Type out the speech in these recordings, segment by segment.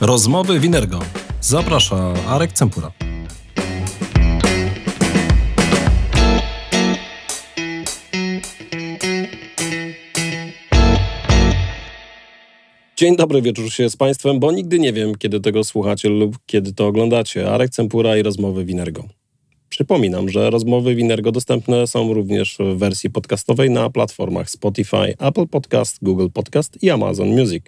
Rozmowy Winergo. Zaprasza Arek Cempura. Dzień dobry, wieczór się z Państwem, bo nigdy nie wiem, kiedy tego słuchacie lub kiedy to oglądacie. Arek Cempura i Rozmowy Winergo. Przypominam, że rozmowy Winergo dostępne są również w wersji podcastowej na platformach Spotify, Apple Podcast, Google Podcast i Amazon Music.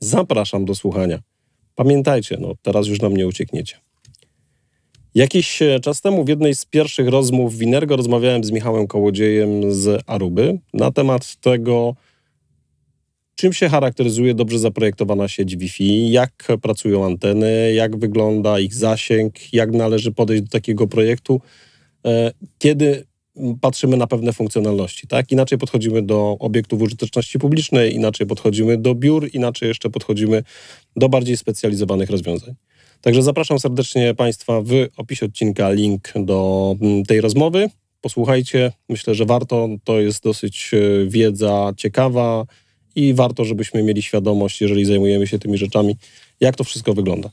Zapraszam do słuchania. Pamiętajcie, no teraz już nam nie uciekniecie. Jakiś e, czas temu w jednej z pierwszych rozmów Winergo rozmawiałem z Michałem Kołodziejem z Aruby na temat tego, czym się charakteryzuje dobrze zaprojektowana sieć Wi-Fi, jak pracują anteny, jak wygląda ich zasięg, jak należy podejść do takiego projektu, e, kiedy patrzymy na pewne funkcjonalności, tak? Inaczej podchodzimy do obiektów użyteczności publicznej, inaczej podchodzimy do biur, inaczej jeszcze podchodzimy do bardziej specjalizowanych rozwiązań. Także zapraszam serdecznie Państwa w opisie odcinka link do mm, tej rozmowy. Posłuchajcie, myślę, że warto. To jest dosyć e, wiedza ciekawa i warto, żebyśmy mieli świadomość, jeżeli zajmujemy się tymi rzeczami, jak to wszystko wygląda.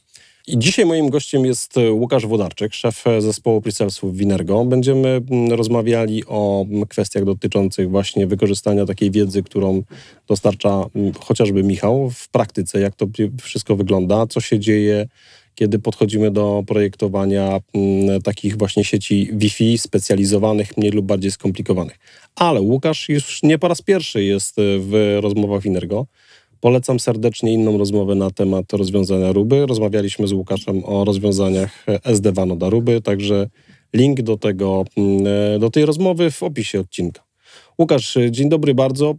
I dzisiaj moim gościem jest e, Łukasz Włodarczyk, szef e, zespołu Preselsów Winergo. Będziemy mm, rozmawiali o mm, kwestiach dotyczących właśnie wykorzystania takiej wiedzy, którą dostarcza mm, chociażby Michał w praktyce, jak to wszystko wygląda, co się dzieje, kiedy podchodzimy do projektowania takich właśnie sieci Wi-Fi specjalizowanych, mniej lub bardziej skomplikowanych. Ale Łukasz już nie po raz pierwszy jest e, w rozmowach Winergo. Polecam serdecznie inną rozmowę na temat rozwiązania Ruby. Rozmawialiśmy z Łukaszem o rozwiązaniach SD-WAN od Aruby, także link do, tego, mm, do tej rozmowy w opisie odcinka. Łukasz, dzień dobry bardzo.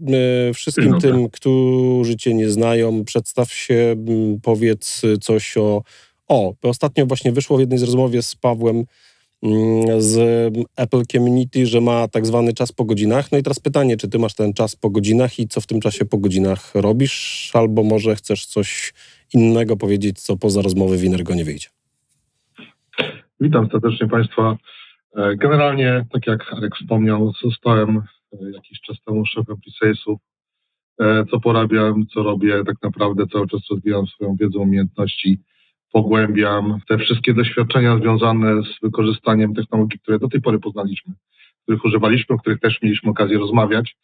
E, wszystkim tym, którzy Cię nie znają, przedstaw się, mm, powiedz coś o... O, ostatnio właśnie wyszło w jednej z rozmowie z Pawłem z Apple Community, że ma tak zwany czas po godzinach. No i teraz pytanie, czy ty masz ten czas po godzinach i co w tym czasie po godzinach robisz, albo może chcesz coś innego powiedzieć, co poza rozmowy Winergo nie wyjdzie. Witam serdecznie Państwa. E, generalnie, tak jak Arek wspomniał, zostałem e, jakiś czas temu szefem pre e, Co porabiam, co robię, tak naprawdę cały czas rozwijam swoją wiedzę, umiejętności pogłębiam te wszystkie doświadczenia związane z wykorzystaniem technologii, które do tej pory poznaliśmy, których używaliśmy, o których też mieliśmy okazję rozmawiać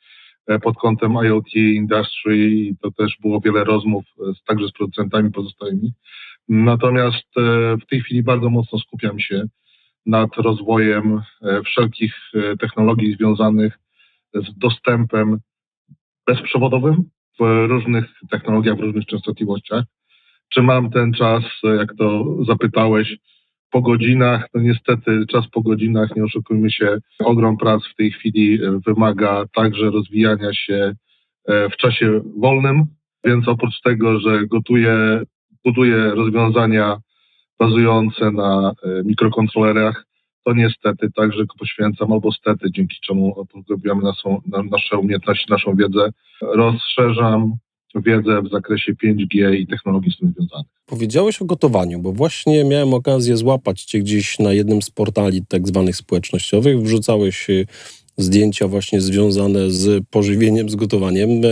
e, pod kątem IoT, industry i to też było wiele rozmów e, z, także z producentami pozostałymi. Natomiast e, w tej chwili bardzo mocno skupiam się nad rozwojem wszelkich technologii związanych z dostępem bezprzewodowym w różnych technologiach, w różnych częstotliwościach czy mam ten czas, jak to zapytałeś, po godzinach. No niestety czas po godzinach, nie oszukujmy się, ogrom prac w tej chwili wymaga także rozwijania się e, w czasie wolnym, więc oprócz tego, że gotuję, buduję rozwiązania bazujące na e, mikrokontrolerach, to niestety także poświęcam, albo stety, dzięki czemu pogłębiamy naszą, nasze umiejętności, naszą wiedzę, rozszerzam wiedzę w zakresie 5G i technologii z tym związanych. Powiedziałeś o gotowaniu, bo właśnie miałem okazję złapać Cię gdzieś na jednym z portali tak zwanych społecznościowych. Wrzucałeś y, zdjęcia właśnie związane z pożywieniem, z gotowaniem. E,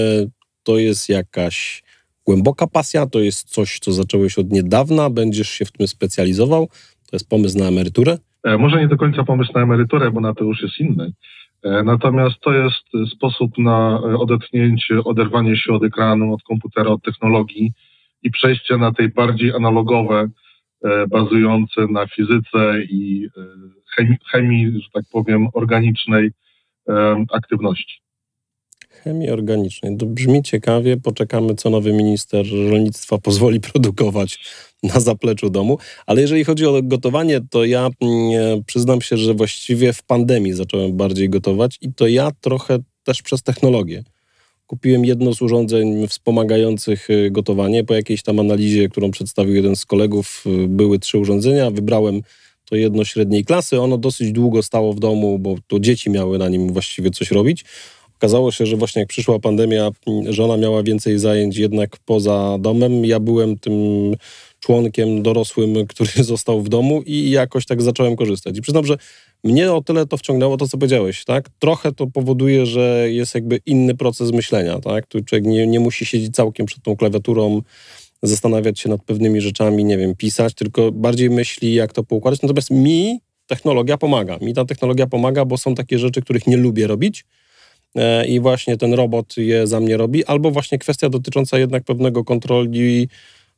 to jest jakaś głęboka pasja, to jest coś, co zacząłeś od niedawna, będziesz się w tym specjalizował. To jest pomysł na emeryturę? E, może nie do końca pomysł na emeryturę, bo na to już jest inny. E, natomiast to jest sposób na odetchnięcie, oderwanie się od ekranu, od komputera, od technologii i przejście na tej bardziej analogowe, e, bazujące na fizyce i e, chemii że tak powiem, organicznej aktywności. Chemii organicznej. To brzmi ciekawie. Poczekamy, co nowy minister rolnictwa pozwoli produkować na zapleczu domu. Ale jeżeli chodzi o gotowanie, to ja mm, przyznam się, że właściwie w pandemii zacząłem bardziej gotować i to ja trochę też przez technologię. Kupiłem jedno z urządzeń wspomagających y, gotowanie. Po jakiejś tam analizie, którą przedstawił jeden z kolegów, y, były trzy urządzenia. Wybrałem to jedno średniej klasy. Ono dosyć długo stało w domu, bo to dzieci miały na nim właściwie coś robić. Okazało się, że właśnie jak przyszła pandemia, żona miała więcej zajęć jednak poza domem. Ja byłem tym członkiem dorosłym, który został w domu i jakoś tak zacząłem korzystać. I przyznam, że mnie o tyle to wciągnęło to, co powiedziałeś, tak? Trochę to powoduje, że jest jakby inny proces myślenia, tak? Tu człowiek nie, nie musi siedzieć całkiem przed tą klawiaturą zastanawiać się nad pewnymi rzeczami, nie wiem, pisać, tylko bardziej myśli, jak to poukładać. Natomiast mi technologia pomaga. Mi ta technologia pomaga, bo są takie rzeczy, których nie lubię robić e, i właśnie ten robot je za mnie robi, albo właśnie kwestia dotycząca jednak pewnego kontroli,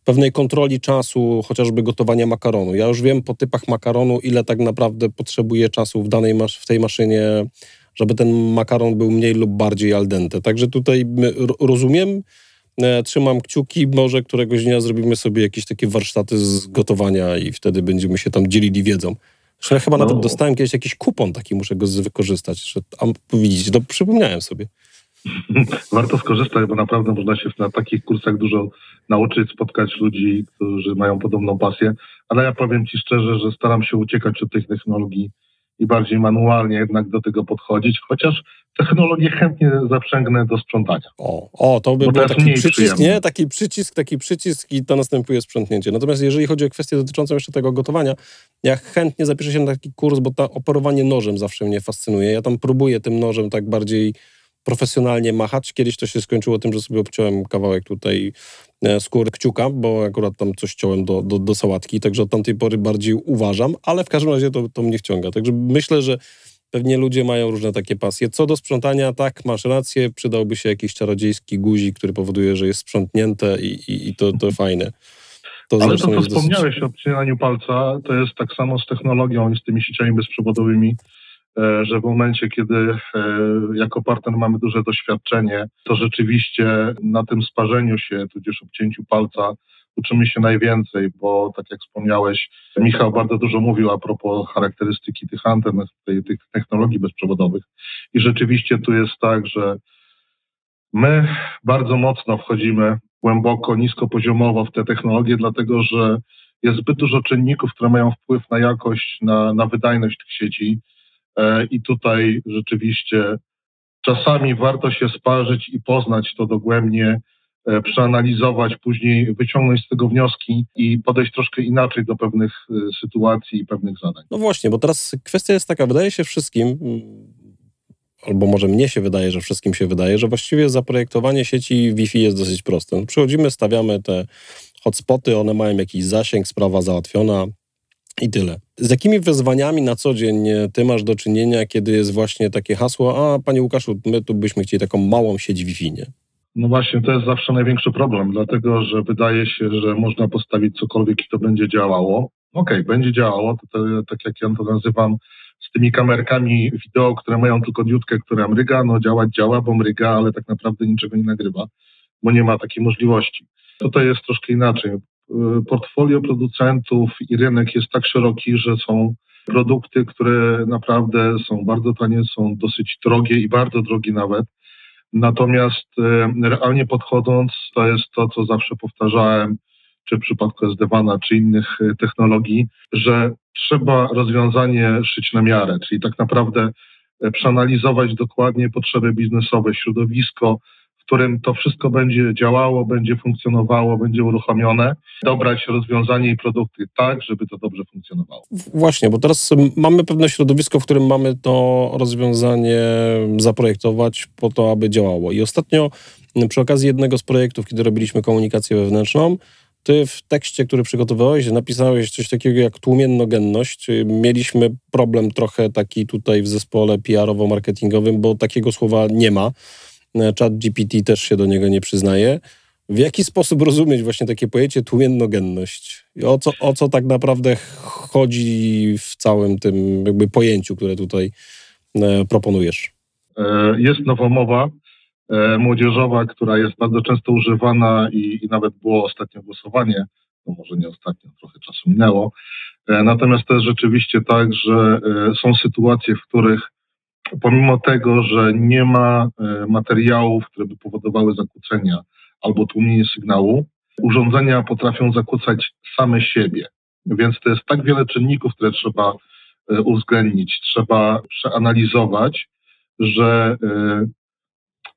pewnej kontroli czasu, chociażby gotowania makaronu. Ja już wiem po typach makaronu, ile tak naprawdę potrzebuję czasu w danej w tej maszynie, żeby ten makaron był mniej lub bardziej al dente. Także tutaj rozumiem, e, trzymam kciuki, może któregoś dnia zrobimy sobie jakieś takie warsztaty z gotowania i wtedy będziemy się tam dzielili wiedzą. Zresztą ja chyba no. nawet dostałem kiedyś jakiś kupon taki, muszę go wykorzystać. Że, a widzicie, to przypomniałem sobie. Warto skorzystać, bo naprawdę można się na takich kursach dużo nauczyć, spotkać ludzi, którzy mają podobną pasję. Ale ja powiem Ci szczerze, że staram się uciekać od tych technologii i bardziej manualnie jednak do tego podchodzić, chociaż technologię chętnie zaprzęgnę do sprzątania. O, o to by był taki przycisk, nie? Taki przycisk, taki przycisk i to następuje sprzątnięcie. Natomiast jeżeli chodzi o kwestię dotyczącą jeszcze tego gotowania, ja chętnie zapiszę się na taki kurs, bo to operowanie nożem zawsze mnie fascynuje. Ja tam próbuję tym nożem tak bardziej profesjonalnie machać. Kiedyś to się skończyło tym, że sobie obciąłem kawałek tutaj e, skóry kciuka, bo akurat tam coś ciąłem do, do, do sałatki, także od tamtej pory bardziej uważam, ale w każdym razie to, to mnie wciąga. Także myślę, że pewnie ludzie mają różne takie pasje. Co do sprzątania, tak, masz rację, przydałby się jakiś czarodziejski guzik, który powoduje, że jest sprzątnięte i, i, i to, to fajne. To Ale to, co wspomniałeś dosyć... o obcinaniu palca, to jest tak samo z technologią i z tymi sieciami bezprzewodowymi. E, że w momencie, kiedy e, jako partner mamy duże doświadczenie, to rzeczywiście na tym sparzeniu się, tudzież obcięciu palca uczymy się najwięcej, bo tak jak wspomniałeś, Michał bardzo dużo mówił a propos charakterystyki tych anten, tych technologii bezprzewodowych. I rzeczywiście tu jest tak, że my bardzo mocno wchodzimy głęboko, niskopoziomowo w te technologie, dlatego że jest zbyt dużo czynników, które mają wpływ na jakość, na, na wydajność tych sieci. E, I tutaj rzeczywiście czasami warto się sparzyć i poznać to dogłębnie, e, przeanalizować, później wyciągnąć z tego wnioski i podejść troszkę inaczej do pewnych e, sytuacji i pewnych zadań. No właśnie, bo teraz kwestia jest taka, wydaje się wszystkim, albo może mnie się wydaje, że wszystkim się wydaje, że właściwie zaprojektowanie sieci Wi-Fi jest dosyć proste. Przychodzimy, stawiamy te hotspoty, one mają jakiś zasięg, sprawa załatwiona, i tyle. Z jakimi wyzwaniami na co dzień ty masz do czynienia, kiedy jest właśnie takie hasło, a panie Łukaszu, my tu byśmy chcieli taką małą sieć Wi-Fi, nie? No właśnie, to jest zawsze największy problem, dlatego że wydaje się, że można postawić cokolwiek i to będzie działało. Okej, okay, będzie działało, to, to, tak jak ja to nazywam, z tymi kamerkami wideo, które mają tylko diutkę, która mryga, no działać działa, bo mryga, ale tak naprawdę niczego nie nagrywa, bo nie ma takiej możliwości. Tutaj jest troszkę inaczej. Y, portfolio producentów i rynek jest tak szeroki, że są produkty, które naprawdę są bardzo tanie, są dosyć drogie i bardzo drogie nawet. Natomiast y, realnie podchodząc, to jest to, co zawsze powtarzałem, czy w przypadku SD-WANa, czy innych y, technologii, że trzeba rozwiązanie szyć na miarę, czyli tak naprawdę przeanalizować dokładnie potrzeby biznesowe, środowisko, którym to wszystko będzie działało, będzie funkcjonowało, będzie uruchomione, dobrać rozwiązanie i produkty tak, żeby to dobrze funkcjonowało. Właśnie, bo teraz mamy pewne środowisko, w którym mamy to rozwiązanie zaprojektować po to, aby działało. I ostatnio przy okazji jednego z projektów, kiedy robiliśmy komunikację wewnętrzną, ty w tekście, który przygotowałeś, napisałeś coś takiego jak tłumiennogenność. Mieliśmy problem trochę taki tutaj w zespole PR-owo-marketingowym, bo takiego słowa nie ma. E, chat GPT też się do niego nie przyznaje. W jaki sposób rozumieć właśnie takie pojęcie tłumiennogenność? O co, o co tak naprawdę chodzi w całym tym jakby pojęciu, które tutaj e, proponujesz? E, jest nowomowa młodzieżowa, która jest bardzo często używana i, i nawet było ostatnio głosowanie, no może nie ostatnio, trochę czasu minęło. Natomiast to jest rzeczywiście tak, że są sytuacje, w których pomimo tego, że nie ma e, materiałów, które by powodowały zakłócenia albo tłumienie sygnału, urządzenia potrafią zakłócać same siebie. Więc to jest tak wiele czynników, które trzeba e, uwzględnić, trzeba przeanalizować, że e,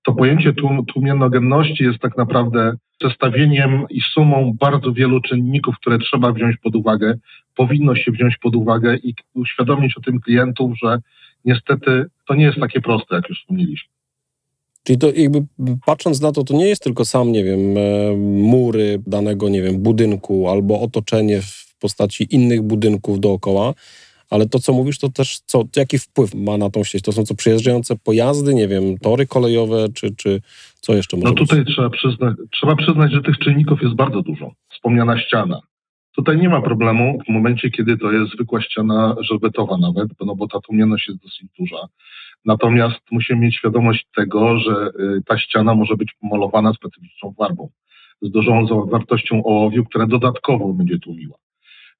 to pojęcie tłumiennogenności jest tak naprawdę zestawieniem i sumą bardzo wielu czynników, które trzeba wziąć pod uwagę, powinno się wziąć pod uwagę i uświadomić o tym klientów, że niestety to nie jest takie proste, jak już wspomnieliśmy. Czyli to jakby patrząc na to, to nie jest tylko sam, nie wiem, e, mury danego, nie wiem, budynku albo otoczenie w postaci innych budynków dookoła, ale to, co mówisz, to też co, jaki wpływ ma na tą sieć? To są co przyjeżdżające pojazdy, nie wiem, tory kolejowe, czy, czy co jeszcze może No tutaj trzeba przyznać, trzeba przyznać, że tych czynników jest bardzo dużo. Wspomniana ściana. Tutaj nie ma problemu w momencie, kiedy to jest zwykła ściana żelbetowa nawet, no bo ta tłumienność jest dosyć duża. Natomiast musimy mieć świadomość tego, że y, ta ściana może być pomalowana specyficzną farbą, z dużą zawartością ołowiu, która dodatkowo będzie tłumiła.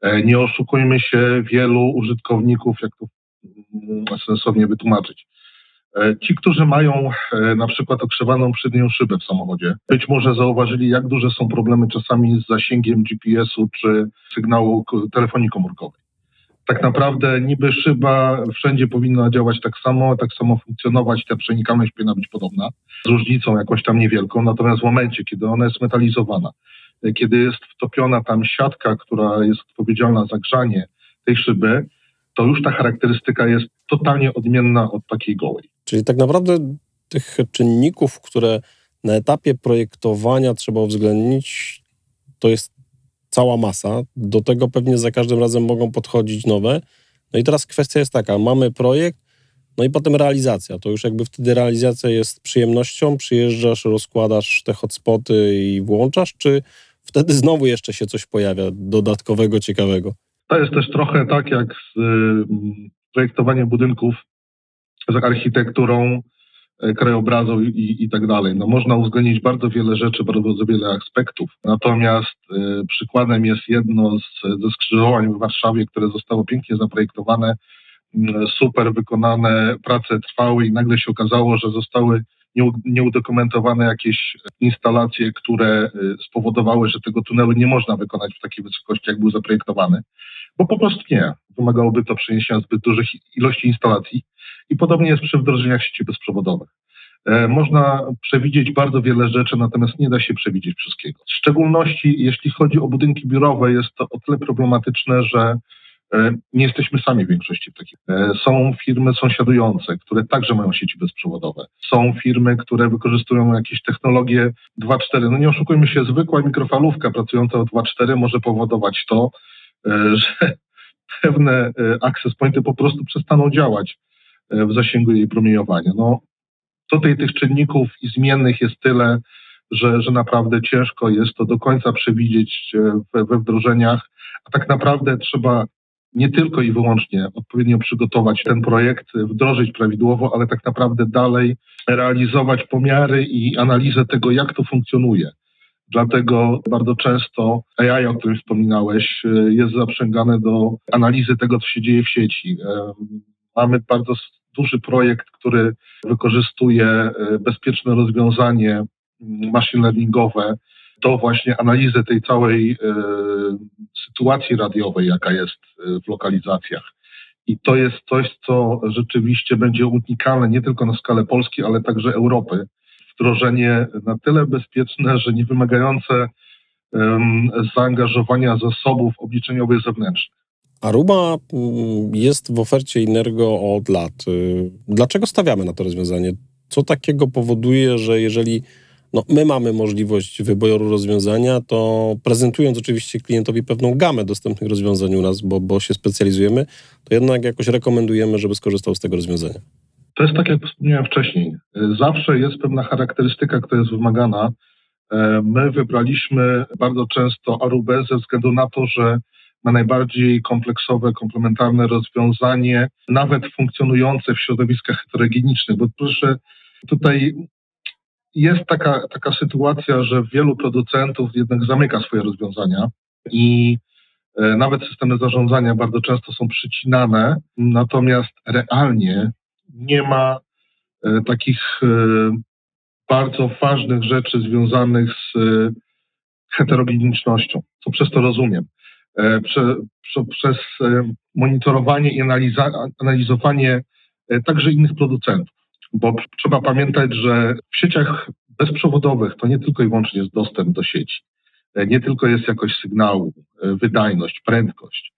E, nie oszukujmy się wielu użytkowników, jak to mm, sensownie wytłumaczyć. E, ci, którzy mają e, na przykład okrzewaną przednią szybę w samochodzie, być może zauważyli, jak duże są problemy czasami z zasięgiem GPS-u czy sygnału telefonii komórkowej. Tak naprawdę niby szyba wszędzie powinna działać tak samo, tak samo funkcjonować, ta przenikalność powinna być podobna, z różnicą jakąś tam niewielką, natomiast w momencie, kiedy ona jest metalizowana, kiedy jest wtopiona tam siatka, która jest odpowiedzialna za grzanie tej szyby, to już ta charakterystyka jest totalnie odmienna od takiej gołej. Czyli tak naprawdę tych czynników, które na etapie projektowania trzeba uwzględnić, to jest cała masa. Do tego pewnie za każdym razem mogą podchodzić nowe. No i teraz kwestia jest taka: mamy projekt, no i potem realizacja. To już jakby wtedy realizacja jest przyjemnością, przyjeżdżasz, rozkładasz te hotspoty i włączasz, czy wtedy znowu jeszcze się coś pojawia dodatkowego, ciekawego? To jest też trochę tak jak z y, projektowaniem budynków, z architekturą, e, krajobrazu i, i tak dalej. No, można uwzględnić bardzo wiele rzeczy, bardzo wiele aspektów. Natomiast y, przykładem jest jedno z, ze skrzyżowań w Warszawie, które zostało pięknie zaprojektowane, super wykonane, prace trwały i nagle się okazało, że zostały nieudokumentowane jakieś instalacje, które spowodowały, że tego tunelu nie można wykonać w takiej wysokości, jak był zaprojektowany bo po prostu nie. Wymagałoby to przeniesienia zbyt dużych ilości instalacji i podobnie jest przy wdrożeniach sieci bezprzewodowych. E, można przewidzieć bardzo wiele rzeczy, natomiast nie da się przewidzieć wszystkiego. W szczególności jeśli chodzi o budynki biurowe, jest to o tyle problematyczne, że e, nie jesteśmy sami w większości takich. E, są firmy sąsiadujące, które także mają sieci bezprzewodowe. Są firmy, które wykorzystują jakieś technologie 2.4. No nie oszukujmy się, zwykła mikrofalówka pracująca o 2.4 może powodować to, że pewne access pointy po prostu przestaną działać w zasięgu jej promieniowania. No, tutaj tych czynników i zmiennych jest tyle, że, że naprawdę ciężko jest to do końca przewidzieć we, we wdrożeniach, a tak naprawdę trzeba nie tylko i wyłącznie odpowiednio przygotować ten projekt, wdrożyć prawidłowo, ale tak naprawdę dalej realizować pomiary i analizę tego, jak to funkcjonuje. Dlatego bardzo często AI, o którym wspominałeś, jest zaprzęgane do analizy tego, co się dzieje w sieci. Mamy bardzo duży projekt, który wykorzystuje y, bezpieczne rozwiązanie mm, machine learningowe do właśnie analizy tej całej y, sytuacji radiowej, jaka jest w lokalizacjach. I to jest coś, co rzeczywiście będzie unikalne nie tylko na skalę Polski, ale także Europy wdrożenie na tyle bezpieczne, że nie wymagające um, zaangażowania zasobów obliczeniowych zewnętrznych. Aruba mm, jest w ofercie Inergo od lat. Y, dlaczego stawiamy na to rozwiązanie? Co takiego powoduje, że jeżeli no, my mamy możliwość wyboru rozwiązania, to prezentując oczywiście klientowi pewną gamę dostępnych rozwiązań u nas, bo, bo się specjalizujemy, to jednak jakoś rekomendujemy, żeby skorzystał z tego rozwiązania. To jest tak, jak wspomniałem wcześniej. Zawsze jest pewna charakterystyka, która jest wymagana. E, my wybraliśmy bardzo często Arubę ze względu na to, że ma najbardziej kompleksowe, komplementarne rozwiązanie, nawet funkcjonujące w środowiskach heterogenicznych. Bo proszę, tutaj jest taka, taka sytuacja, że wielu producentów jednak zamyka swoje rozwiązania i e, nawet systemy zarządzania bardzo często są przycinane, natomiast realnie nie ma e, takich e, bardzo ważnych rzeczy związanych z heterogenicznością, co przez to rozumiem. Prze, prze, przez monitorowanie i analiza, analizowanie także innych producentów, bo trzeba pamiętać, że w sieciach bezprzewodowych to nie tylko i wyłącznie jest dostęp do sieci, nie tylko jest jakość sygnału, wydajność, prędkość,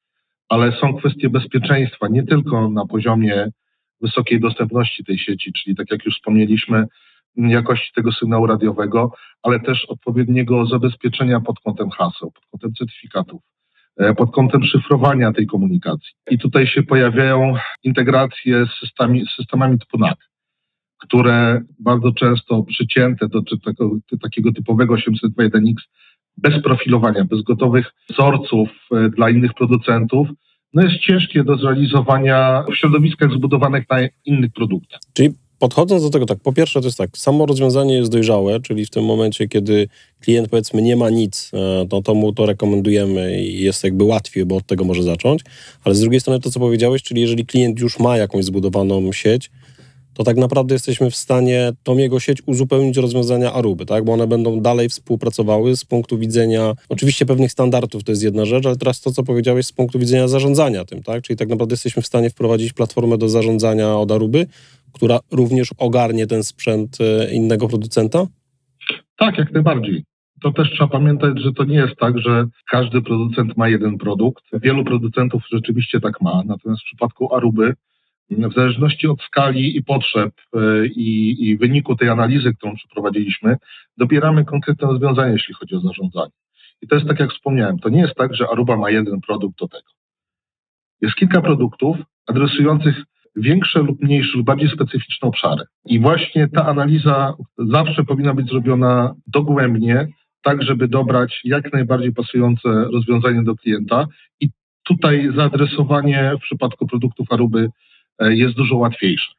ale są kwestie bezpieczeństwa nie tylko na poziomie wysokiej dostępności tej sieci, czyli tak jak już wspomnieliśmy, jakości tego sygnału radiowego, ale też odpowiedniego zabezpieczenia pod kątem haseł, pod kątem certyfikatów, e, pod kątem szyfrowania tej komunikacji. I tutaj się pojawiają integracje z systemami, systemami typu NAC, które bardzo często przycięte do tego, takiego typowego 802.1x bez profilowania, bez gotowych wzorców e, dla innych producentów, no jest ciężkie do zrealizowania w środowiskach zbudowanych na innych produktach. Czyli podchodząc do tego tak, po pierwsze to jest tak, samo rozwiązanie jest dojrzałe, czyli w tym momencie, kiedy klient powiedzmy nie ma nic, e, to, to mu to rekomendujemy i jest jakby łatwiej, bo od tego może zacząć, ale z drugiej strony to, co powiedziałeś, czyli jeżeli klient już ma jakąś zbudowaną sieć, to tak naprawdę jesteśmy w stanie tą jego sieć uzupełnić rozwiązania Aruby, tak? bo one będą dalej współpracowały z punktu widzenia oczywiście pewnych standardów, to jest jedna rzecz, ale teraz to, co powiedziałeś z punktu widzenia zarządzania tym, tak? czyli tak naprawdę jesteśmy w stanie wprowadzić platformę do zarządzania od Aruby, która również ogarnie ten sprzęt e, innego producenta? Tak, jak najbardziej. To też trzeba pamiętać, że to nie jest tak, że każdy producent ma jeden produkt. Wielu producentów rzeczywiście tak ma, natomiast w przypadku Aruby w zależności od skali i potrzeb e, i, i wyniku tej analizy, którą przeprowadziliśmy, dobieramy konkretne rozwiązania, jeśli chodzi o zarządzanie. I to jest tak, jak wspomniałem, to nie jest tak, że Aruba ma jeden produkt do tego. Jest kilka produktów adresujących większe lub mniejsze lub bardziej specyficzne obszary. I właśnie ta analiza zawsze powinna być zrobiona dogłębnie, tak żeby dobrać jak najbardziej pasujące rozwiązanie do klienta i tutaj zaadresowanie w przypadku produktów Aruby E, jest dużo łatwiejsze.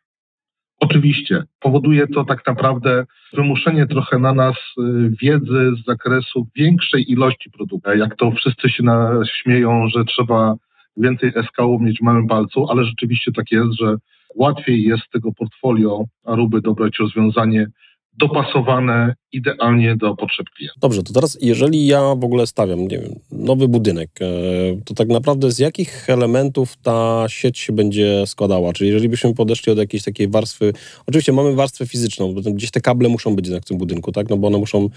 Oczywiście powoduje to tak naprawdę wymuszenie trochę na nas e, wiedzy z zakresu większej ilości produktów. Jak to wszyscy się śmieją, że trzeba więcej SKU mieć w małym palcu, ale rzeczywiście tak jest, że łatwiej jest z tego portfolio Aruby dobrać rozwiązanie dopasowane idealnie do potrzeb klienta. Dobrze, to teraz jeżeli ja w ogóle stawiam, nie wiem, nowy budynek, e, to tak naprawdę z jakich elementów ta sieć się będzie składała? Czyli jeżeli byśmy podeszli od jakiejś takiej warstwy, oczywiście mamy warstwę fizyczną, bo gdzieś te kable muszą być w tym budynku, tak? No bo one muszą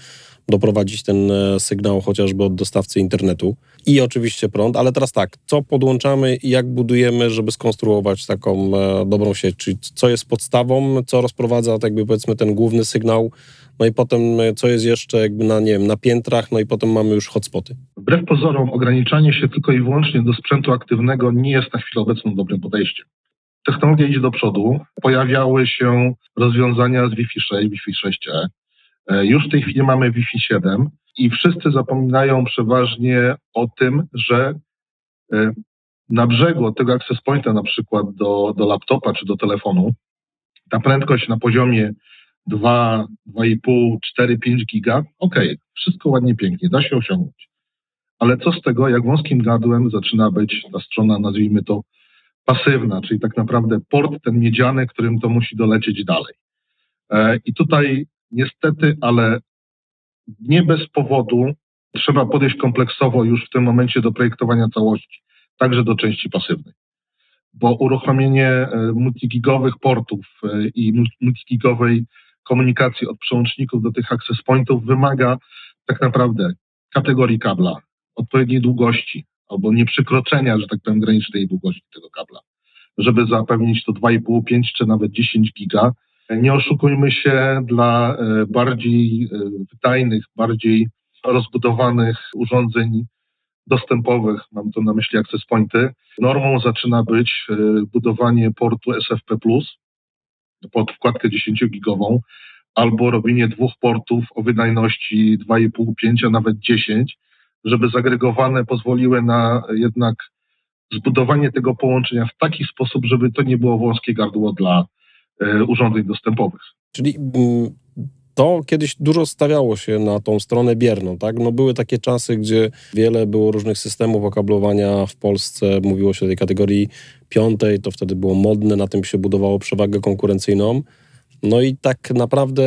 doprowadzić ten e, sygnał chociażby od dostawcy internetu i oczywiście prąd, ale teraz tak, co podłączamy i jak budujemy, żeby skonstruować taką e, dobrą sieć, czyli co jest podstawą, co rozprowadza tak jakby powiedzmy ten główny sygnał, no i potem e, co jest jeszcze jakby na, nie wiem, na piętrach, no i potem mamy już hotspoty. Wbrew pozorom ograniczanie się tylko i wyłącznie do sprzętu aktywnego nie jest na chwilę obecną dobrym podejściem. Technologia idzie do przodu, pojawiały się rozwiązania z Wi-Fi 6, Wi-Fi 6E, E, już w tej chwili mamy Wi-Fi 7 i wszyscy zapominają przeważnie o tym, że e, na brzegu od tego access pointa na przykład do, do laptopa czy do telefonu ta prędkość na poziomie 2, 2,5, 4, 5 giga, ok, wszystko ładnie, pięknie, da się osiągnąć. Ale co z tego, jak wąskim gardłem zaczyna być ta strona, nazwijmy to, pasywna, czyli tak naprawdę port ten miedziany, którym to musi dolecieć dalej. E, I tutaj niestety, ale nie bez powodu trzeba podejść kompleksowo już w tym momencie do projektowania całości, także do części pasywnej. Bo uruchomienie e, multigigowych portów e, i multigigowej komunikacji od przełączników do tych access pointów wymaga tak naprawdę kategorii kabla, odpowiedniej długości albo nieprzekroczenia, że tak powiem, granicznej długości tego kabla, żeby zapewnić to 2,5, 5 czy nawet 10 giga nie oszukujmy się, dla e, bardziej e, wydajnych, bardziej rozbudowanych urządzeń dostępowych, mam tu na myśli access pointy, normą zaczyna być e, budowanie portu SFP+, pod wkładkę 10-gigową, albo robienie dwóch portów o wydajności 2,5, 5, a nawet 10, żeby zagregowane pozwoliły na jednak zbudowanie tego połączenia w taki sposób, żeby to nie było wąskie gardło dla E, urządzeń dostępowych. Czyli mm, to kiedyś dużo stawiało się na tą stronę bierną, tak? No były takie czasy, gdzie wiele było różnych systemów okablowania w Polsce, mówiło się o tej kategorii piątej, to wtedy było modne, na tym się budowało przewagę konkurencyjną. No i tak naprawdę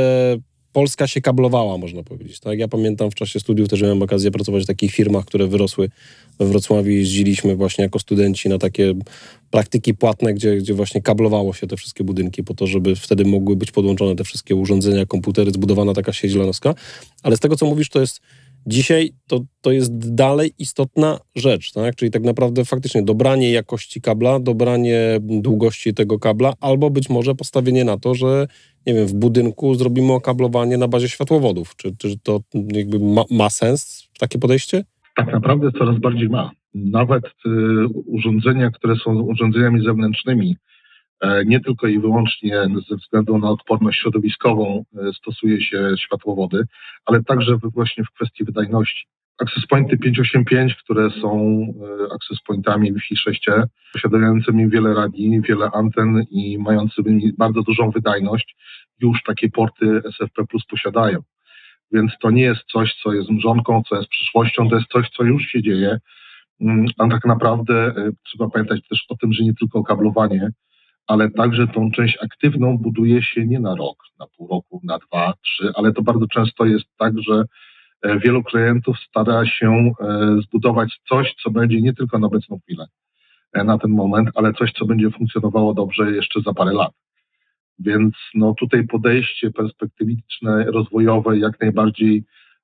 Polska się kablowała, można powiedzieć. Tak? Ja pamiętam w czasie studiów też miałem okazję pracować w takich firmach, które wyrosły we Wrocławiu. Jeździliśmy właśnie jako studenci na takie praktyki płatne, gdzie, gdzie właśnie kablowało się te wszystkie budynki po to, żeby wtedy mogły być podłączone te wszystkie urządzenia, komputery, zbudowana taka sieć lanowska. Ale z tego, co mówisz, to jest Dzisiaj to, to jest dalej istotna rzecz, tak? czyli tak naprawdę faktycznie dobranie jakości kabla, dobranie długości tego kabla, albo być może postawienie na to, że nie wiem, w budynku zrobimy okablowanie na bazie światłowodów. Czy, czy to jakby ma, ma sens takie podejście? Tak naprawdę coraz bardziej ma. Nawet y, urządzenia, które są urządzeniami zewnętrznymi, nie tylko i wyłącznie ze względu na odporność środowiskową e, stosuje się światłowody, ale także właśnie w kwestii wydajności. Access Pointy 585, które są e, access pointami Wi-Fi 6, posiadającymi wiele radii, wiele anten i mającymi bardzo dużą wydajność, już takie porty SFP Plus posiadają. Więc to nie jest coś, co jest mrzonką, co jest przyszłością, to jest coś, co już się dzieje. Mm, a tak naprawdę e, trzeba pamiętać też o tym, że nie tylko kablowanie, ale także tą część aktywną buduje się nie na rok, na pół roku, na dwa, trzy, ale to bardzo często jest tak, że e, wielu klientów stara się e, zbudować coś, co będzie nie tylko na obecną chwilę, na ten moment, ale coś, co będzie funkcjonowało dobrze jeszcze za parę lat. Więc no, tutaj podejście perspektywiczne, rozwojowe jak najbardziej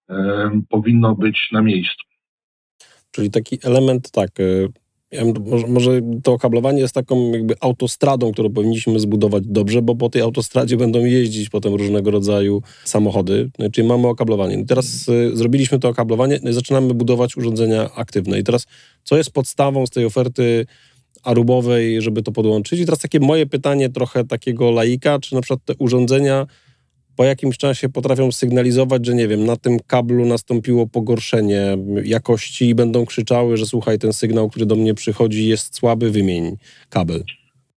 e, powinno być na miejscu. Czyli taki element, tak, ja może, może, to kablowanie jest taką jakby autostradą, którą powinniśmy zbudować dobrze, bo po tej autostradzie będą jeździć potem różnego rodzaju samochody, no, czyli mamy okablowanie. I teraz y, zrobiliśmy to okablowanie no i zaczynamy budować urządzenia aktywne. I teraz co jest podstawą z tej oferty arubowej, żeby to podłączyć. I teraz takie moje pytanie, trochę takiego laika, czy na przykład te urządzenia po jakimś czasie potrafią sygnalizować, że nie wiem, na tym kablu nastąpiło pogorszenie jakości i będą krzyczały, że słuchaj, ten sygnał, który do mnie przychodzi jest słaby, wymień kabel.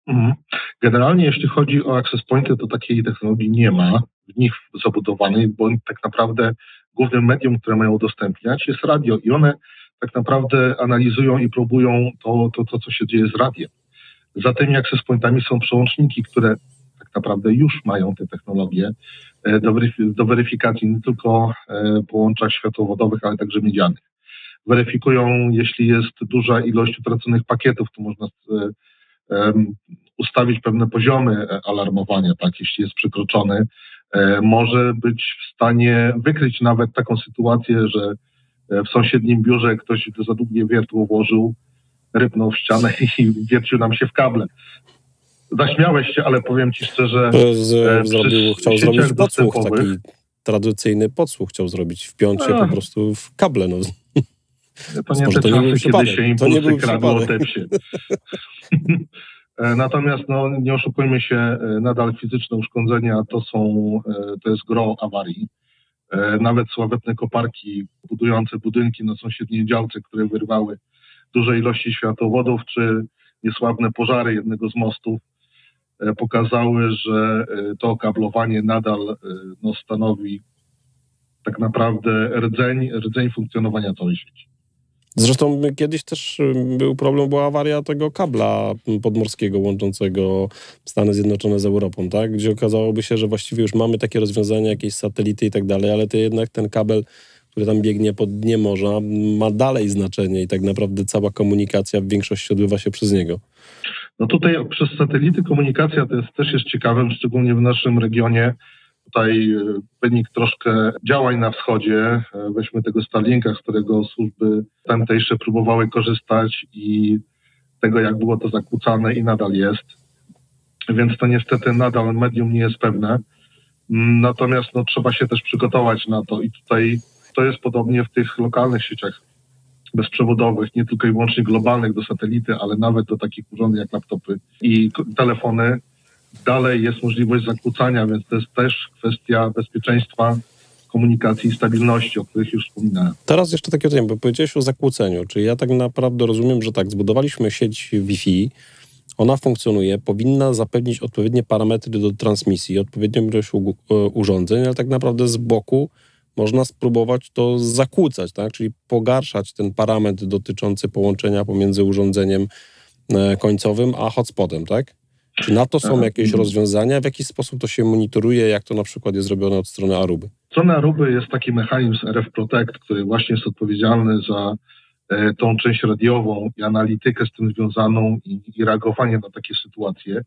Mhm. Generalnie jeśli chodzi o access pointy, to takiej technologii nie ma w nich zabudowanej, bo tak naprawdę głównym medium, które mają udostępniać jest radio i one tak naprawdę analizują i próbują to, to, to co się dzieje z radiem. Za tymi access pointami są przełączniki, które tak naprawdę już mają te technologie e, do, weryf- do weryfikacji nie tylko e, połączeń światłowodowych, ale także miedzianych. Weryfikują, jeśli jest duża ilość utraconych pakietów, to można e, ustawić pewne poziomy alarmowania, tak, jeśli jest przekroczony, może być w stanie wykryć nawet taką sytuację, że w sąsiednim biurze ktoś za długie wiertło włożył, rypnął w ścianę i wiercił nam się w kable. Zaśmiałeś się, ale powiem ci szczerze. Z, e, zrobił, chciał zrobić podsłuch, taki tradycyjny podsłuch chciał zrobić. Wpiąć się po prostu w kable. No. To nie te czasy, kiedy się impulsy kradło te psie. Natomiast no, nie oszukujmy się, e, nadal fizyczne uszkodzenia to są, to jest gro awarii. E, nawet sławetne koparki budujące budynki na sąsiedniej działce, które wyrwały duże ilości światłowodów, czy niesławne pożary jednego z mostów e, pokazały, że e, to kablowanie nadal no, stanowi tak naprawdę rdzeń, rdzeń funkcjonowania całej sieci. Zresztą kiedyś też był problem, była awaria tego kabla podmorskiego łączącego Stany Zjednoczone z Europą, tak? gdzie okazałoby się, że właściwie już mamy takie rozwiązania, jakieś satelity i tak dalej, ale to jednak ten kabel, który tam biegnie pod dnie morza, ma dalej znaczenie i tak naprawdę cała komunikacja w większości odbywa się przez niego. No tutaj przez satelity komunikacja to jest, też jest ciekawym, szczególnie w naszym regionie, tutaj e, wynik troszkę działań na wschodzie. E, weźmy tego Starlinka, z którego służby tamtejsze próbowały korzystać i tego, jak było to zakłócane i nadal jest. Więc to niestety nadal medium nie jest pewne. Mm, natomiast no, trzeba się też przygotować na to i tutaj to jest podobnie w tych lokalnych sieciach bezprzewodowych, nie tylko i wyłącznie globalnych do satelity, ale nawet do takich urządzeń jak laptopy i telefony dalej jest możliwość zakłócania, więc to jest też kwestia bezpieczeństwa komunikacji i stabilności, o których już wspominałem. Teraz jeszcze takie pytanie, bo powiedziałeś o zakłóceniu. Czy ja tak naprawdę rozumiem, że tak, zbudowaliśmy sieć Wi-Fi, ona funkcjonuje, powinna zapewnić odpowiednie parametry do transmisji, odpowiednią ilość urządzeń, ale tak naprawdę z boku można spróbować to zakłócać, tak? czyli pogarszać ten parametr dotyczący połączenia pomiędzy urządzeniem e, końcowym a hotspotem, tak? Czy na to są jakieś rozwiązania? W jaki sposób to się monitoruje? Jak to na przykład jest robione od strony Aruby? Strony Aruby jest taki mechanizm RF Protect, który właśnie jest odpowiedzialny za e, tą część radiową i analitykę z tym związaną i, i reagowanie na takie sytuacje.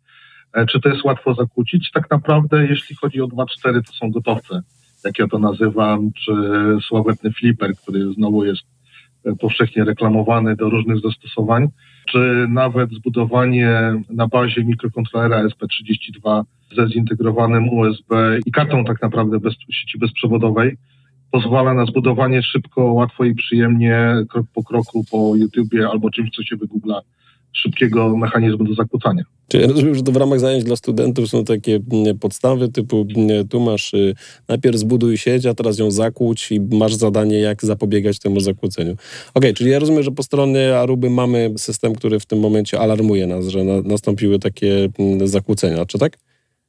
E, czy to jest łatwo zakłócić? Tak naprawdę, jeśli chodzi o 2.4, to są gotowce jak ja to nazywam, czy sławetny flipper, który znowu jest powszechnie reklamowany do różnych zastosowań, czy nawet zbudowanie na bazie mikrokontrolera SP32 ze zintegrowanym USB i kartą tak naprawdę bez sieci bezprzewodowej pozwala na zbudowanie szybko, łatwo i przyjemnie, krok po kroku po YouTubie albo czymś, co się wygoogla, szybkiego mechanizmu do zakłócania. Czy rozumiem, że to w ramach zajęć dla studentów są takie podstawy typu tu masz y, najpierw zbuduj sieć, a teraz ją zakłóć i masz zadanie, jak zapobiegać temu zakłóceniu. Ok, czyli ja rozumiem, że po stronie Aruby mamy system, który w tym momencie alarmuje nas, że na, nastąpiły takie mm, zakłócenia, czy tak?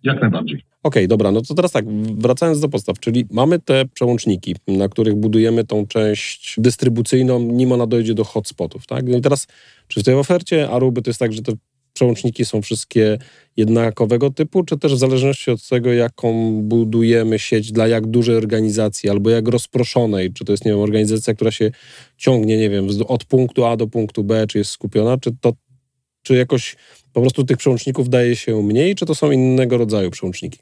Jak najbardziej. Okej, okay, dobra, no to teraz tak, wracając do podstaw, czyli mamy te przełączniki, na których budujemy tą część dystrybucyjną, nim ona dojdzie do hotspotów, tak? No i teraz, czy w tej ofercie Aruby to jest tak, że te przełączniki są wszystkie jednakowego typu, czy też w zależności od tego, jaką budujemy sieć dla jak dużej organizacji, albo jak rozproszonej, czy to jest, nie wiem, organizacja, która się ciągnie, nie wiem, od punktu A do punktu B, czy jest skupiona, czy to, czy jakoś po prostu tych przełączników daje się mniej, czy to są innego rodzaju przełączniki?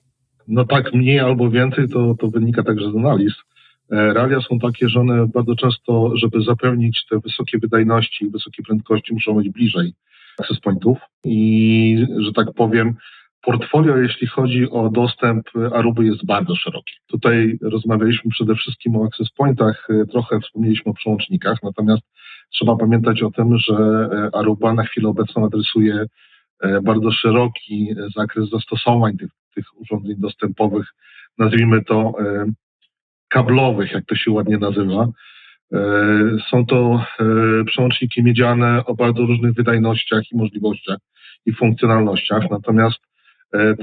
No tak, mniej albo więcej to, to wynika także z analiz. E, realia są takie, że one bardzo często, żeby zapewnić te wysokie wydajności i wysokie prędkości, muszą być bliżej access pointów i, że tak powiem, portfolio, jeśli chodzi o dostęp Aruby jest bardzo szerokie. Tutaj rozmawialiśmy przede wszystkim o access pointach, e, trochę wspomnieliśmy o przełącznikach, natomiast trzeba pamiętać o tym, że e, Aruba na chwilę obecną adresuje bardzo szeroki zakres zastosowań tych, tych urządzeń dostępowych, nazwijmy to e, kablowych, jak to się ładnie nazywa. E, są to przełączniki miedziane o bardzo różnych wydajnościach i możliwościach i funkcjonalnościach. Natomiast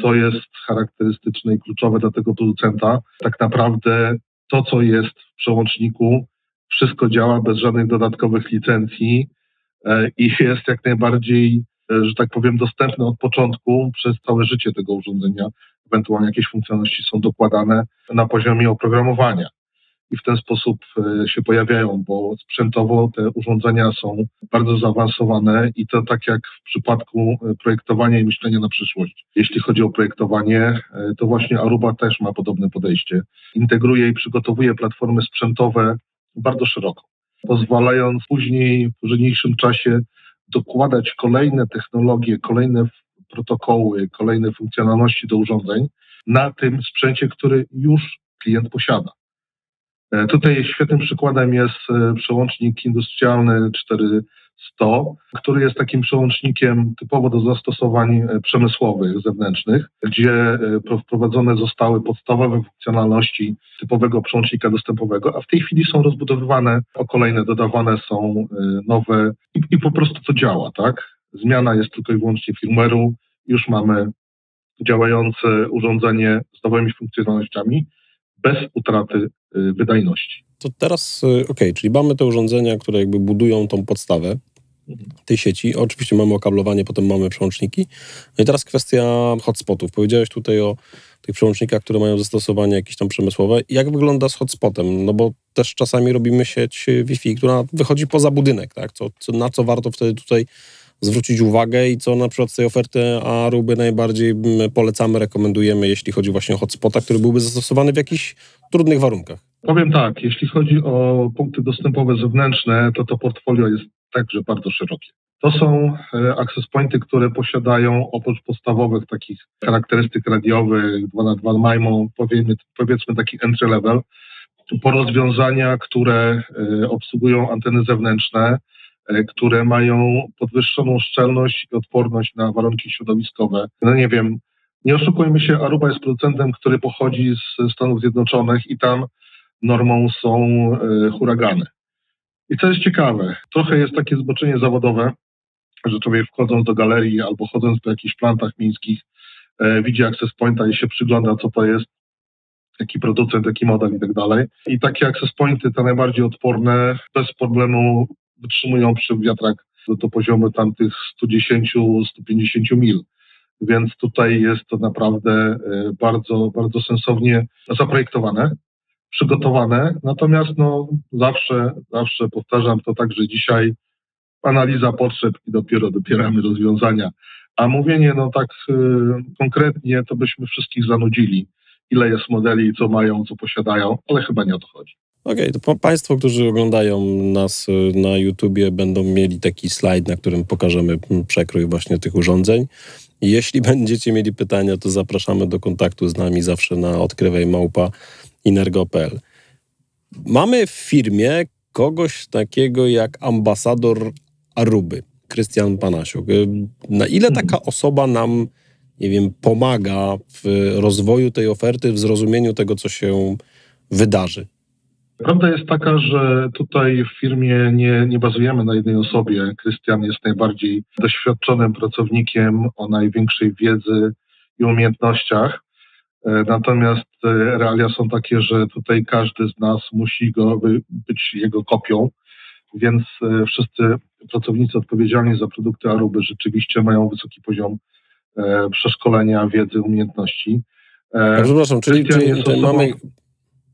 co jest charakterystyczne i kluczowe dla tego producenta, tak naprawdę to, co jest w przełączniku, wszystko działa bez żadnych dodatkowych licencji i jest jak najbardziej E, że tak powiem, dostępne od początku przez całe życie tego urządzenia. Ewentualnie jakieś funkcjonalności są dokładane na poziomie oprogramowania i w ten sposób e, się pojawiają, bo sprzętowo te urządzenia są bardzo zaawansowane i to tak jak w przypadku e, projektowania i myślenia na przyszłość. Jeśli chodzi o projektowanie, to właśnie Aruba też ma podobne podejście. Integruje i przygotowuje platformy sprzętowe bardzo szeroko, pozwalając później w późniejszym czasie dokładać kolejne technologie, kolejne protokoły, kolejne funkcjonalności do urządzeń na tym sprzęcie, który już klient posiada. E, tutaj świetnym przykładem jest e, przełącznik industrialny 4100, który jest takim przełącznikiem typowo do zastosowań e, przemysłowych, zewnętrznych, gdzie wprowadzone zostały podstawowe funkcjonalności typowego przełącznika dostępowego, a w tej chwili są rozbudowywane o kolejne, dodawane są nowe i, i po prostu to działa, tak? Zmiana jest tylko i wyłącznie firmware'u, już mamy działające urządzenie z nowymi funkcjonalnościami, bez utraty wydajności. To teraz, y, ok, czyli mamy te urządzenia, które jakby budują tą podstawę tej sieci. Oczywiście mamy okablowanie, potem mamy przełączniki. No i teraz kwestia hotspotów. Powiedziałeś tutaj o tych przełącznikach, które mają zastosowanie jakieś tam przemysłowe. Jak wygląda z hotspotem? No bo też czasami robimy sieć Wi-Fi, która wychodzi poza budynek, tak? Co, co, na co warto wtedy tutaj zwrócić uwagę i co na przykład z tej oferty Aruby najbardziej mm, polecamy, rekomendujemy, jeśli chodzi właśnie o hotspota, który byłby zastosowany w jakichś trudnych warunkach? Powiem tak, jeśli chodzi o punkty dostępowe zewnętrzne, to to portfolio jest także bardzo szerokie. To są e, access pointy, które posiadają oprócz podstawowych takich charakterystyk radiowych, 2 na 2 mają powiedzmy, powiedzmy taki entry level, po rozwiązania, które e, obsługują anteny zewnętrzne, E, które mają podwyższoną szczelność i odporność na warunki środowiskowe. No nie wiem, nie oszukujmy się, Aruba jest producentem, który pochodzi z Stanów Zjednoczonych i tam normą są e, huragany. I co jest ciekawe, trochę jest takie zboczenie zawodowe, że człowiek wchodząc do galerii albo chodząc po jakichś plantach miejskich, e, widzi access pointa i się przygląda, co to jest, jaki producent, jaki model i tak dalej. I takie access pointy, te najbardziej odporne, bez problemu wytrzymują przy wiatrach do, do poziomu tamtych 110-150 mil. Więc tutaj jest to naprawdę e, bardzo, bardzo sensownie zaprojektowane, przygotowane. Natomiast no, zawsze, zawsze powtarzam to tak, że dzisiaj analiza potrzeb i dopiero dopieramy rozwiązania. A mówienie no tak y, konkretnie, to byśmy wszystkich zanudzili. ile jest modeli, co mają, co posiadają, ale chyba nie o to chodzi. Okej, okay, to Państwo, którzy oglądają nas y, na YouTubie, będą mieli taki slajd, na którym pokażemy przekrój właśnie tych urządzeń. Jeśli będziecie mieli pytania, to zapraszamy do kontaktu z nami zawsze na odkrywaj małpa inergo.pl. Mamy w firmie kogoś takiego jak ambasador Aruby, Krystian Panasiuk. Na ile taka osoba nam, nie wiem, pomaga w rozwoju tej oferty, w zrozumieniu tego, co się wydarzy? Prawda jest taka, że tutaj w firmie nie, nie bazujemy na jednej osobie. Krystian jest najbardziej doświadczonym pracownikiem o największej wiedzy i umiejętnościach. E, natomiast realia są takie, że tutaj każdy z nas musi go być jego kopią, więc e, wszyscy pracownicy odpowiedzialni za produkty Aruby rzeczywiście mają wysoki poziom przeszkolenia, wiedzy, umiejętności. Przepraszam, czyli, czyli osobą... mamy,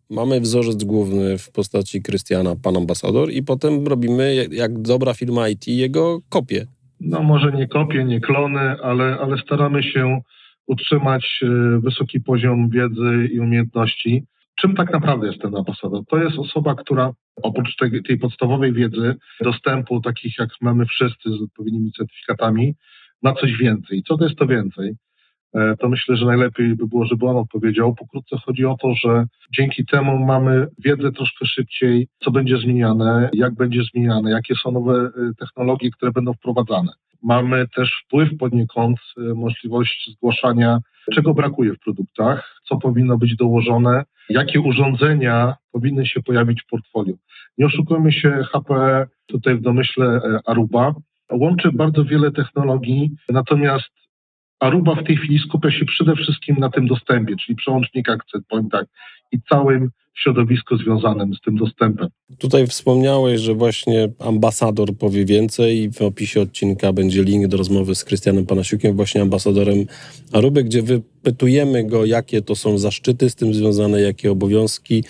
mamy wzorzec główny w postaci Krystiana, pan ambasador i potem robimy, jak dobra firma IT, jego kopię. No może nie kopie, nie klony, ale, ale staramy się utrzymać e, wysoki poziom wiedzy i umiejętności. Czym tak naprawdę jest ten ambasador? To jest osoba, która oprócz tej, tej podstawowej wiedzy, dostępu takich jak mamy wszyscy z odpowiednimi certyfikatami, ma coś więcej. Co to jest to więcej? E, to myślę, że najlepiej by było, żeby on odpowiedział. Pokrótce chodzi o to, że dzięki temu mamy wiedzę troszkę szybciej, co będzie zmieniane, jak będzie zmieniane, jakie są nowe e, technologie, które będą wprowadzane. Mamy też wpływ poniekąd, e, możliwość zgłaszania, czego brakuje w produktach, co powinno być dołożone, jakie urządzenia powinny się pojawić w portfolio. Nie oszukujmy się, HP tutaj w domyśle Aruba łączy bardzo wiele technologii, natomiast Aruba w tej chwili skupia się przede wszystkim na tym dostępie, czyli przełącznikach, pointach i całym środowisku związanym z tym dostępem. Tutaj wspomniałeś, że właśnie ambasador powie więcej i w opisie odcinka będzie link do rozmowy z Krystianem Panasiukiem, właśnie ambasadorem Aruby, gdzie wypytujemy go, jakie to są zaszczyty z tym związane, jakie obowiązki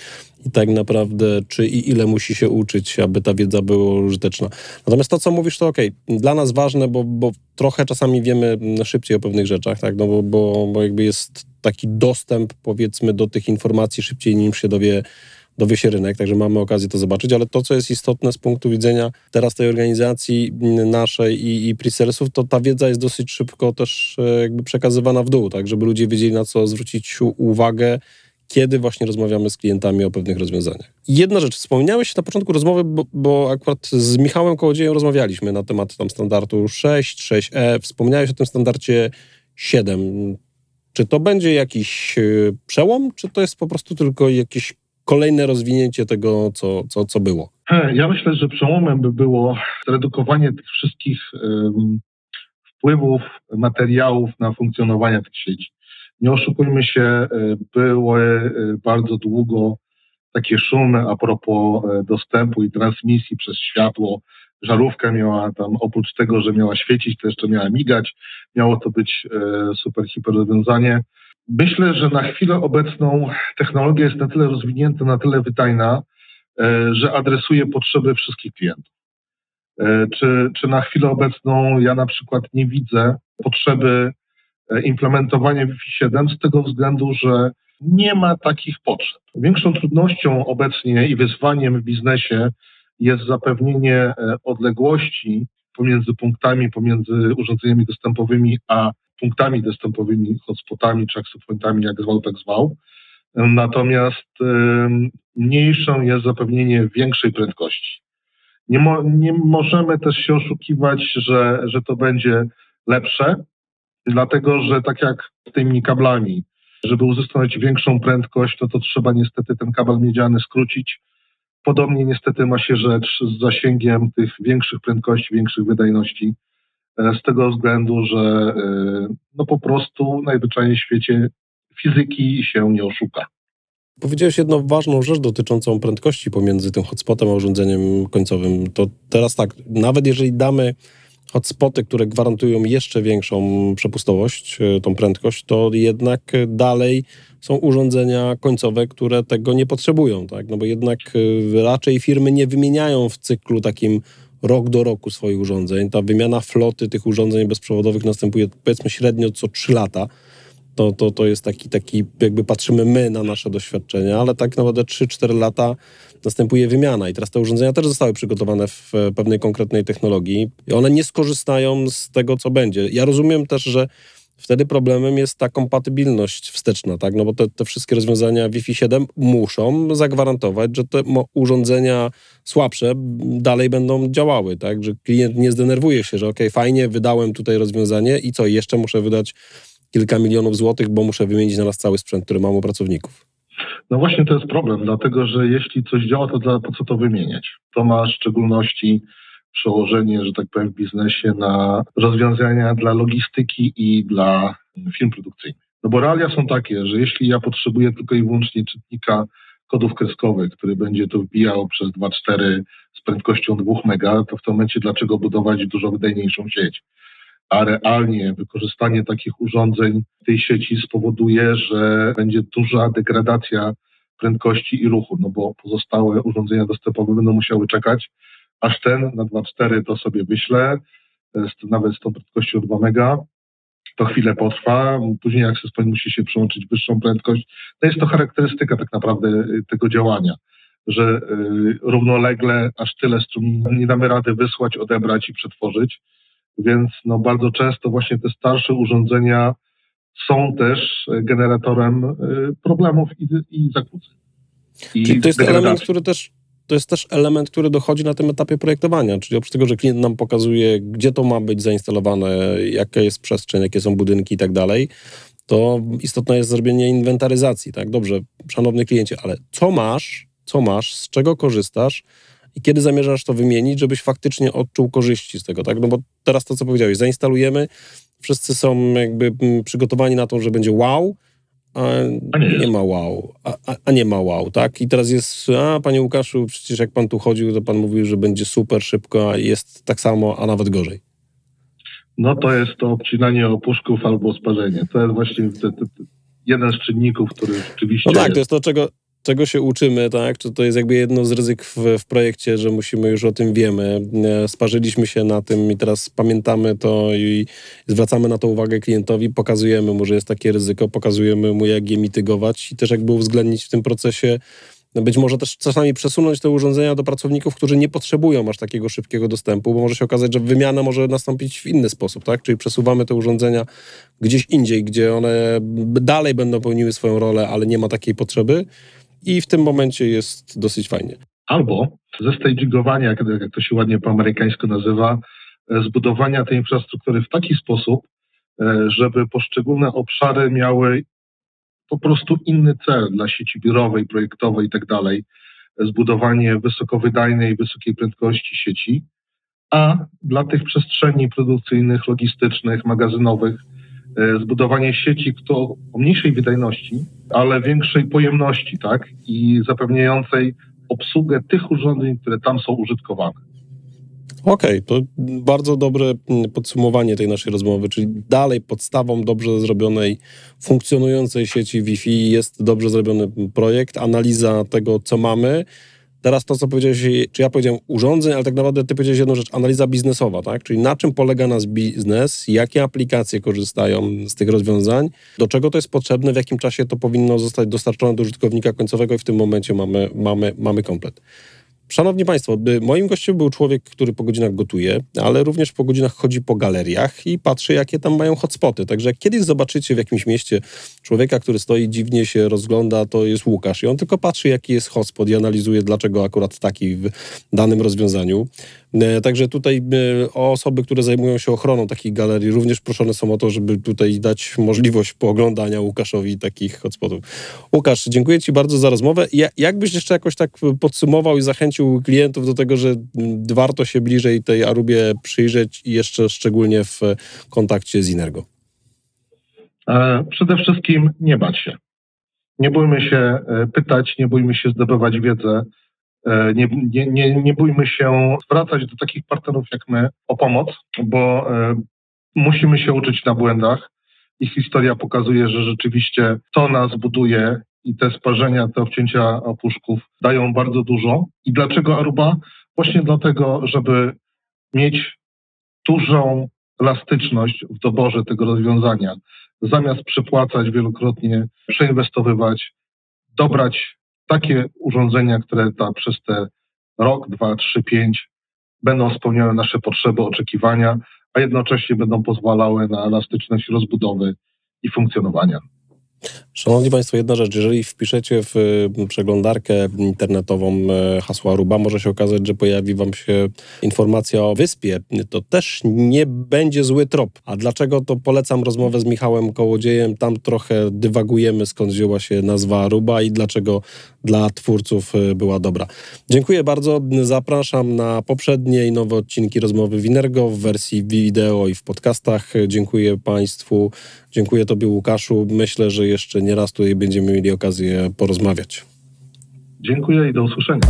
i tak naprawdę, czy i ile musi się uczyć, aby ta wiedza była użyteczna. Natomiast to, co mówisz, to ok, dla nas ważne, bo, bo trochę czasami wiemy szybciej o pewnych rzeczach, tak, no bo, bo, bo jakby jest taki dostęp, powiedzmy, do tych informacji szybciej, nim się dowie dowie się rynek, także mamy okazję to zobaczyć, ale to, co jest istotne z punktu widzenia teraz tej organizacji naszej i, i Presellsów, to ta wiedza jest dosyć szybko też e, jakby przekazywana w dół, tak, żeby ludzie wiedzieli, na co zwrócić uwagę, kiedy właśnie rozmawiamy z klientami o pewnych rozwiązaniach. Jedna rzecz, wspomniałeś na początku rozmowy, bo, bo akurat z Michałem Kołodziejem rozmawialiśmy na temat tam standardu 6, 6E, wspomniałeś o tym standardzie 7. Czy to będzie jakiś e, przełom, czy to jest po prostu tylko jakieś kolejne rozwinięcie tego, co, co, co było? Ja myślę, że przełomem by było zredukowanie tych wszystkich um, wpływów, materiałów na funkcjonowanie tych sieci. Nie oszukujmy się, e, były e, bardzo długo takie szumy a propos e, dostępu i transmisji przez światło. Żarówka miała tam, oprócz tego, że miała świecić, to jeszcze miała migać. Miało to być super, hiper rozwiązanie. Myślę, że na chwilę obecną technologia jest na tyle rozwinięta, na tyle wydajna, że adresuje potrzeby wszystkich klientów. Czy, czy na chwilę obecną ja na przykład nie widzę potrzeby E, implementowanie Wi-Fi 7 z tego względu, że nie ma takich potrzeb. Większą trudnością obecnie i wyzwaniem w biznesie jest zapewnienie e, odległości pomiędzy punktami, pomiędzy urządzeniami dostępowymi, a punktami dostępowymi, hotspotami czy access pointami, jak zwał, tak zwał. Natomiast mniejszą jest zapewnienie większej prędkości. Nie, mo, nie możemy też się oszukiwać, że, że to będzie lepsze, Dlatego, że tak jak z tymi kablami, żeby uzyskać większą prędkość, to to trzeba niestety ten kabel miedziany skrócić. Podobnie niestety ma się rzecz z zasięgiem tych większych prędkości, większych wydajności, e, z tego względu, że e, no po prostu najzwyczajniej w świecie fizyki się nie oszuka. Powiedziałeś jedną ważną rzecz dotyczącą prędkości pomiędzy tym hotspotem a urządzeniem końcowym. To teraz tak, nawet jeżeli damy hotspoty, które gwarantują jeszcze większą przepustowość, e, tą prędkość, to jednak dalej są urządzenia końcowe, które tego nie potrzebują, tak? No bo jednak e, raczej firmy nie wymieniają w cyklu takim rok do roku swoich urządzeń. Ta wymiana floty tych urządzeń bezprzewodowych następuje powiedzmy średnio co 3 lata. to, to, to jest taki, taki, jakby patrzymy my na nasze doświadczenia, ale tak naprawdę 3-4 lata następuje wymiana i teraz te urządzenia też zostały przygotowane w pewnej konkretnej technologii i one nie skorzystają z tego, co będzie. Ja rozumiem też, że wtedy problemem jest ta kompatybilność wsteczna, tak? No bo te, te wszystkie rozwiązania Wi-Fi 7 muszą zagwarantować, że te urządzenia słabsze dalej będą działały, tak? Że klient nie zdenerwuje się, że ok, fajnie, wydałem tutaj rozwiązanie i co, jeszcze muszę wydać kilka milionów złotych, bo muszę wymienić na nas cały sprzęt, który mam u pracowników. No właśnie to jest problem, dlatego że jeśli coś działa, to dla, po co to wymieniać? To ma szczególności przełożenie, że tak powiem, w biznesie na rozwiązania dla logistyki i dla firm produkcyjnych. No bo realia są takie, że jeśli ja potrzebuję tylko i wyłącznie czytnika kodów kreskowych, który będzie to wbijał przez 2.4 z prędkością 2 mega, to w tym momencie dlaczego budować dużo wydajniejszą sieć? A realnie wykorzystanie takich urządzeń tej sieci spowoduje, że będzie duża degradacja prędkości i ruchu, no bo pozostałe urządzenia dostępowe będą musiały czekać aż ten na 2.4 to sobie wyślę, nawet z tą prędkością 2 mega, to chwilę potrwa, później Access musi się przełączyć wyższą prędkość. To jest to charakterystyka tak naprawdę y, tego działania, że y, równolegle aż tyle strumieni nie damy rady wysłać, odebrać i przetworzyć, więc no bardzo często właśnie te starsze urządzenia są też generatorem y, problemów i, i zakłóceń. I Czyli to jest element, który też to jest też element, który dochodzi na tym etapie projektowania, czyli oprócz tego, że klient nam pokazuje, gdzie to ma być zainstalowane, jaka jest przestrzeń, jakie są budynki i tak dalej, to istotne jest zrobienie inwentaryzacji, tak? Dobrze, szanowny kliencie, ale co masz, co masz, z czego korzystasz i kiedy zamierzasz to wymienić, żebyś faktycznie odczuł korzyści z tego, tak? No bo teraz to, co powiedziałeś, zainstalujemy, wszyscy są jakby mm, przygotowani na to, że będzie wow, a nie, nie ma wow, a, a, nie ma wow, tak? I teraz jest, a panie Łukaszu, przecież jak pan tu chodził, to pan mówił, że będzie super szybko, a jest tak samo, a nawet gorzej. No to jest to obcinanie opuszków albo sparzenie. To jest właśnie te, te, te jeden z czynników, który rzeczywiście... No tak, to jest to, czego, czego się uczymy, tak? Czy to jest jakby jedno z ryzyk w, w, projekcie, że musimy już o tym wiemy. Sparzyliśmy się na tym i teraz pamiętamy to i zwracamy na to uwagę klientowi, pokazujemy mu, że jest takie ryzyko, pokazujemy mu, jak je mitygować i też jakby uwzględnić w tym procesie być może też czasami przesunąć te urządzenia do pracowników, którzy nie potrzebują aż takiego szybkiego dostępu, bo może się okazać, że wymiana może nastąpić w inny sposób, tak? Czyli przesuwamy te urządzenia gdzieś indziej, gdzie one dalej będą pełniły swoją rolę, ale nie ma takiej potrzeby i w tym momencie jest dosyć fajnie. Albo ze stagingowania, jak to się ładnie po amerykańsku nazywa, e, zbudowania tej infrastruktury w taki sposób, e, żeby poszczególne obszary miały po prostu inny cel dla sieci biurowej, projektowej i tak dalej. Zbudowanie wysokowydajnej, wysokiej prędkości sieci, a dla tych przestrzeni produkcyjnych, logistycznych, magazynowych E, zbudowanie sieci o mniejszej wydajności, ale większej pojemności, tak? I zapewniającej obsługę tych urządzeń, które tam są użytkowane. Okej, okay, to bardzo dobre mm, podsumowanie tej naszej rozmowy, czyli dalej podstawą dobrze zrobionej, funkcjonującej sieci Wi-Fi jest dobrze zrobiony projekt, analiza tego, co mamy, Teraz to, co powiedziałeś, czy ja powiedziałem urządzeń, ale tak naprawdę ty powiedziałeś jedną rzecz, analiza biznesowa, tak? Czyli na czym polega nasz biznes, jakie aplikacje korzystają z tych rozwiązań, do czego to jest potrzebne, w jakim czasie to powinno zostać dostarczone do użytkownika końcowego i w tym momencie mamy, mamy, mamy komplet. Szanowni Państwo, moim gościem był człowiek, który po godzinach gotuje, ale również po godzinach chodzi po galeriach i patrzy, jakie tam mają hotspoty. Także jak kiedyś zobaczycie w jakimś mieście człowieka, który stoi dziwnie się rozgląda, to jest Łukasz i on tylko patrzy, jaki jest hotspot i analizuje, dlaczego akurat taki w danym rozwiązaniu. E, także tutaj e, osoby, które zajmują się ochroną takich galerii, również proszone są o to, żeby tutaj dać możliwość pooglądania Łukaszowi takich hotspotów. Łukasz, dziękuję Ci bardzo za rozmowę. Jakbyś jeszcze jakoś tak podsumował i zachęcił klientów do tego, że warto się bliżej tej Arubie przyjrzeć i jeszcze szczególnie w kontakcie z Inergo? E, przede wszystkim nie bać się. Nie bójmy się pytać, nie bójmy się zdobywać wiedzę nie, nie, nie, nie bójmy się zwracać do takich partnerów jak my o pomoc, bo e, musimy się uczyć na błędach. Ich historia pokazuje, że rzeczywiście to nas buduje i te sparzenia, te obcięcia opuszków dają bardzo dużo. I dlaczego Aruba? Właśnie dlatego, żeby mieć dużą elastyczność w doborze tego rozwiązania, zamiast przepłacać wielokrotnie, przeinwestowywać, dobrać takie urządzenia, które ta, przez te rok, dwa, trzy, pięć będą spełniały nasze potrzeby, oczekiwania, a jednocześnie będą pozwalały na elastyczność rozbudowy i funkcjonowania. Szanowni Państwo, jedna rzecz, jeżeli wpiszecie w y, przeglądarkę internetową e, hasła Aruba, może się okazać, że pojawi Wam się informacja o wyspie. To też nie będzie zły trop. A dlaczego? To polecam rozmowę z Michałem Kołodziejem. Tam trochę dywagujemy, skąd wzięła się nazwa Aruba i dlaczego dla twórców y, była dobra. Dziękuję bardzo. Zapraszam na poprzednie i nowe odcinki rozmowy Winergo w wersji wideo i w podcastach. Dziękuję Państwu. Dziękuję Tobie, Łukaszu. Myślę, że jeszcze nie raz tutaj będziemy mieli okazję porozmawiać. Dziękuję i do usłyszenia.